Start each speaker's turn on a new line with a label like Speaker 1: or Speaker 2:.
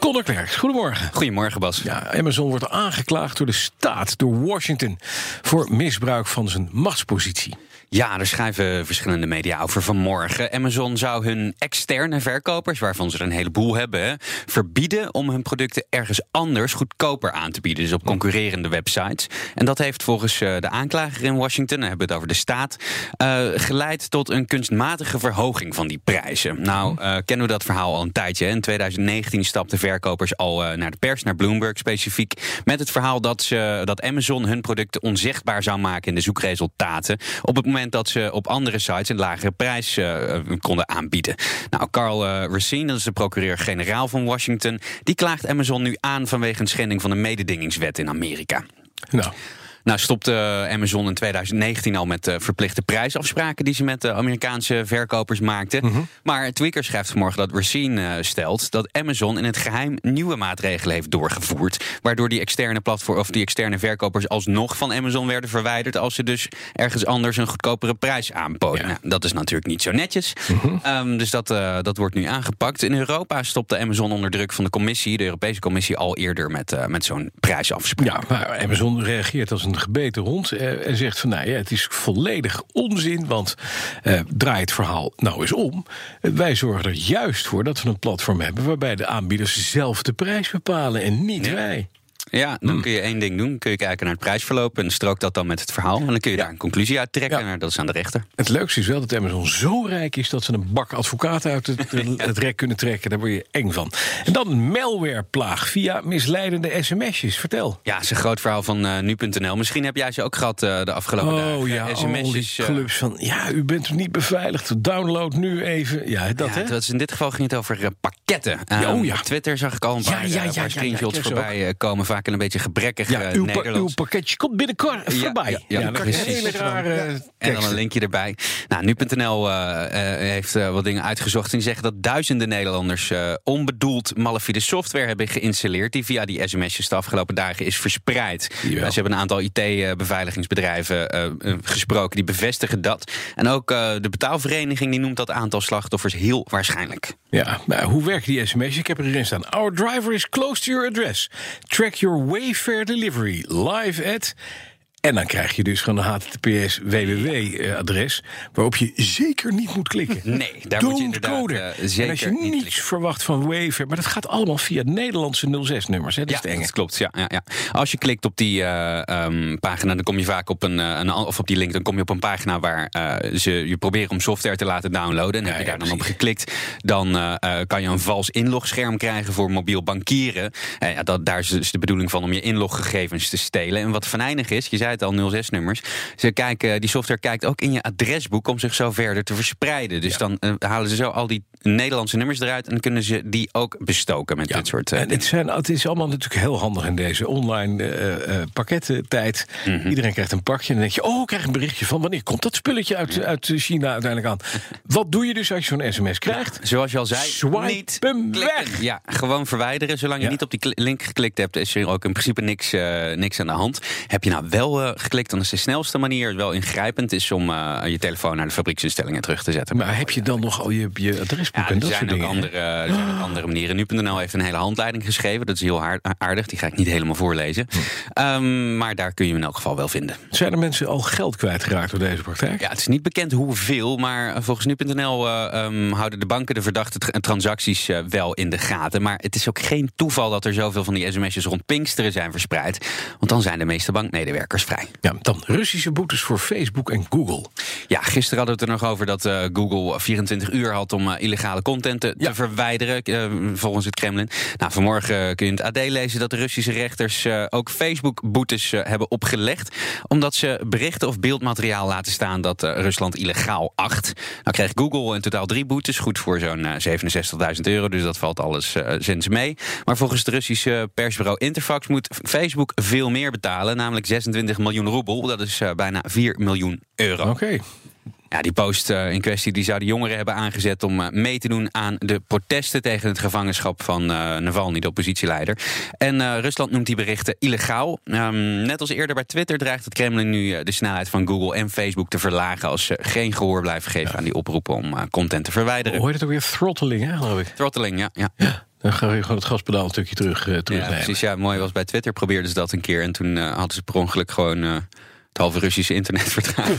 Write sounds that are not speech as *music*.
Speaker 1: Conor Klerks. Goedemorgen.
Speaker 2: Goedemorgen, Bas.
Speaker 1: Ja, Amazon wordt aangeklaagd door de staat, door Washington, voor misbruik van zijn machtspositie.
Speaker 2: Ja, er schrijven verschillende media over vanmorgen. Amazon zou hun externe verkopers, waarvan ze er een heleboel hebben, verbieden om hun producten ergens anders goedkoper aan te bieden. Dus op concurrerende websites. En dat heeft volgens eh, de aanklager in Washington, dan hebben we het over de staat, uh, geleid tot een kunstmatige verhoging van die prijzen. Nou, uh, kennen we dat verhaal al een tijdje. In 2019 stapten verkopers al naar de pers, naar Bloomberg specifiek, met het verhaal dat, ze, dat Amazon hun producten onzichtbaar zou maken in de zoekresultaten. Op het moment dat ze op andere sites een lagere prijs uh, konden aanbieden. Nou, Carl uh, Racine, dat is de procureur-generaal van Washington, die klaagt Amazon nu aan vanwege een schending van de mededingingswet in Amerika.
Speaker 1: Nou.
Speaker 2: Nou stopte Amazon in 2019 al met de verplichte prijsafspraken die ze met de Amerikaanse verkopers maakten.
Speaker 1: Mhm.
Speaker 2: Maar Tweaker schrijft vanmorgen dat Racine stelt dat Amazon in het geheim nieuwe maatregelen heeft doorgevoerd. Waardoor die externe platform of die externe verkopers alsnog van Amazon werden verwijderd als ze dus ergens anders een goedkopere prijs aanboden.
Speaker 1: Ja.
Speaker 2: Nou, dat is natuurlijk niet zo netjes.
Speaker 1: Mhm.
Speaker 2: Um, dus dat, uh, dat wordt nu aangepakt. In Europa stopte Amazon onder druk van de commissie, de Europese Commissie, al eerder met, uh, met zo'n prijsafspraak.
Speaker 1: Ja, maar Amazon reageert als een gebeten hond eh, en zegt van nou ja, het is volledig onzin, want uh, draai het verhaal nou eens om. Uh, wij zorgen er juist voor dat we een platform hebben waarbij de aanbieders zelf de prijs bepalen en niet
Speaker 2: Ja.
Speaker 1: wij.
Speaker 2: Ja, dan kun je één ding doen. Kun je kijken naar het prijsverloop en strook dat dan met het verhaal. En dan kun je daar een conclusie uit trekken.
Speaker 1: Ja.
Speaker 2: En dat is aan de rechter.
Speaker 1: Het leukste is wel dat Amazon zo rijk is dat ze een bak advocaten uit het, *laughs* het rek kunnen trekken. Daar word je eng van. En dan een malwareplaag via misleidende sms'jes. Vertel.
Speaker 2: Ja, is een groot verhaal van uh, nu.nl. Misschien heb jij ze ook gehad uh, de afgelopen dagen.
Speaker 1: Oh ja,
Speaker 2: sms'jes.
Speaker 1: oh, clubs van ja, u bent niet beveiligd. Download nu even. Ja, dat
Speaker 2: ja,
Speaker 1: hè?
Speaker 2: dat is in dit geval ging het over uh, pakketten.
Speaker 1: Ja, oh ja.
Speaker 2: Op Twitter zag ik al een
Speaker 1: Ja,
Speaker 2: paar,
Speaker 1: ja, ja,
Speaker 2: paar
Speaker 1: ja, ja,
Speaker 2: screenshots
Speaker 1: ja, ja,
Speaker 2: voorbij komen. Vaak in een beetje gebrekkig
Speaker 1: Ja,
Speaker 2: uh,
Speaker 1: uw,
Speaker 2: Nederlands.
Speaker 1: uw pakketje komt binnenkort voorbij.
Speaker 2: ja,
Speaker 1: dan hele rare
Speaker 2: En dan
Speaker 1: teksten.
Speaker 2: een linkje erbij. Nou, nu.nl uh, heeft wat dingen uitgezocht. En die zeggen dat duizenden Nederlanders onbedoeld malafide software hebben geïnstalleerd. die via die sms'jes de afgelopen dagen is verspreid.
Speaker 1: Jawel.
Speaker 2: ze hebben een aantal IT-beveiligingsbedrijven gesproken die bevestigen dat. En ook de betaalvereniging die noemt dat aantal slachtoffers heel waarschijnlijk.
Speaker 1: Ja, maar hoe werken die sms'jes? Ik heb er erin staan. Our driver is close to your address. Track your Wayfair delivery. Live at... En dan krijg je dus gewoon een HTTPS www-adres... waarop je zeker niet moet klikken. *laughs*
Speaker 2: Nee, daar
Speaker 1: Don't
Speaker 2: moet je inderdaad uh, zeker
Speaker 1: en als je
Speaker 2: niet
Speaker 1: niets
Speaker 2: klikken.
Speaker 1: verwacht van Wayfair... maar dat gaat allemaal via Nederlandse 06-nummers. Dat is
Speaker 2: Ja,
Speaker 1: het enge.
Speaker 2: dat klopt. Ja, ja, ja. Als je klikt op die uh, um, pagina, dan kom je vaak op een, uh, een, of op die link, dan kom je op een pagina waar uh, ze je proberen om software te laten downloaden. En heb je daar dan op geklikt, dan kan je een vals inlogscherm krijgen voor mobiel bankieren. Ja, dat, daar is dus de bedoeling van om je inloggegevens te stelen. En wat venijnig is, je zei het al, 06-nummers. Ze kijken, die software kijkt ook in je adresboek om zich zo verder te verspreiden. Dus
Speaker 1: Ja.
Speaker 2: dan uh, halen ze zo al die Nederlandse nummers eruit en kunnen ze die ook bestoken met dit soort. Uh,
Speaker 1: en het, zijn, het is allemaal natuurlijk heel handig in deze online uh, uh, pakkettentijd. Mm -hmm. Iedereen krijgt een pakje en dan denk je... oh, ik krijg een berichtje van wanneer komt dat spulletje uit, uit China uiteindelijk aan. *laughs* Wat doe je dus als je zo'n sms krijgt?
Speaker 2: Zoals je al zei,
Speaker 1: Swipe
Speaker 2: niet
Speaker 1: hem weg.
Speaker 2: Ja, gewoon verwijderen. Zolang je
Speaker 1: Ja.
Speaker 2: niet op die link geklikt hebt... is er ook in principe niks, niks aan de hand. Heb je nou wel geklikt, dan is de snelste manier... wel ingrijpend is om je telefoon naar de fabrieksinstellingen terug te zetten.
Speaker 1: Maar heb je dan nog al je, je
Speaker 2: Ja,
Speaker 1: en
Speaker 2: er
Speaker 1: dat
Speaker 2: zijn
Speaker 1: soort
Speaker 2: ook
Speaker 1: dingen?
Speaker 2: andere, er zijn ook andere manieren. Nu.nl heeft een hele handleiding geschreven. Dat is heel aardig. Die ga ik niet helemaal voorlezen.
Speaker 1: Hm.
Speaker 2: Um, maar daar kun je hem in elk geval wel vinden.
Speaker 1: Zijn er mensen al geld kwijtgeraakt door deze praktijk?
Speaker 2: Ja, het is niet bekend hoeveel, maar volgens nu.nl uh, um, houden de banken de verdachte tra transacties uh, wel in de gaten. Maar het is ook geen toeval dat er zoveel van die sms'jes rond Pinksteren zijn verspreid. Want dan zijn de meeste bankmedewerkers vrij.
Speaker 1: Ja, dan Russische boetes voor Facebook en Google.
Speaker 2: Ja, gisteren hadden we het er nog over dat uh, Google 24 uur had om uh, illegale content te, te verwijderen, eh, volgens het Kremlin. Nou, vanmorgen kun je in het AD lezen dat de Russische rechters eh, ook Facebook-boetes eh, hebben opgelegd. Omdat ze berichten of beeldmateriaal laten staan dat Rusland illegaal acht. Nou kreeg Google in totaal drie boetes, goed voor zo'n eh, 67.000 euro. Dus dat valt alles zins mee. Maar volgens het Russische persbureau Interfax moet Facebook veel meer betalen, namelijk 26 miljoen roebel. Dat is bijna 4 miljoen euro.
Speaker 1: Oké.
Speaker 2: Ja, die post eh, in kwestie die zouden jongeren hebben aangezet om eh, mee te doen aan de protesten tegen het gevangenschap van eh, Navalny, de oppositieleider. En Rusland noemt die berichten illegaal. Ehm, net als eerder bij Twitter dreigt het Kremlin nu de snelheid van Google en Facebook te verlagen als ze geen gehoor blijven geven aan die oproepen om content te verwijderen.
Speaker 1: Hoor je het ook weer? Throttling, hè, geloof ik.
Speaker 2: Throttling, ja. ja.
Speaker 1: Dan ga je gewoon het gaspedaal een stukje terug, eh
Speaker 2: Ja, precies. Ja, mooi was bij Twitter probeerden ze dat een keer en toen hadden ze per ongeluk gewoon het halve Russische internet *laughs* vertraagd.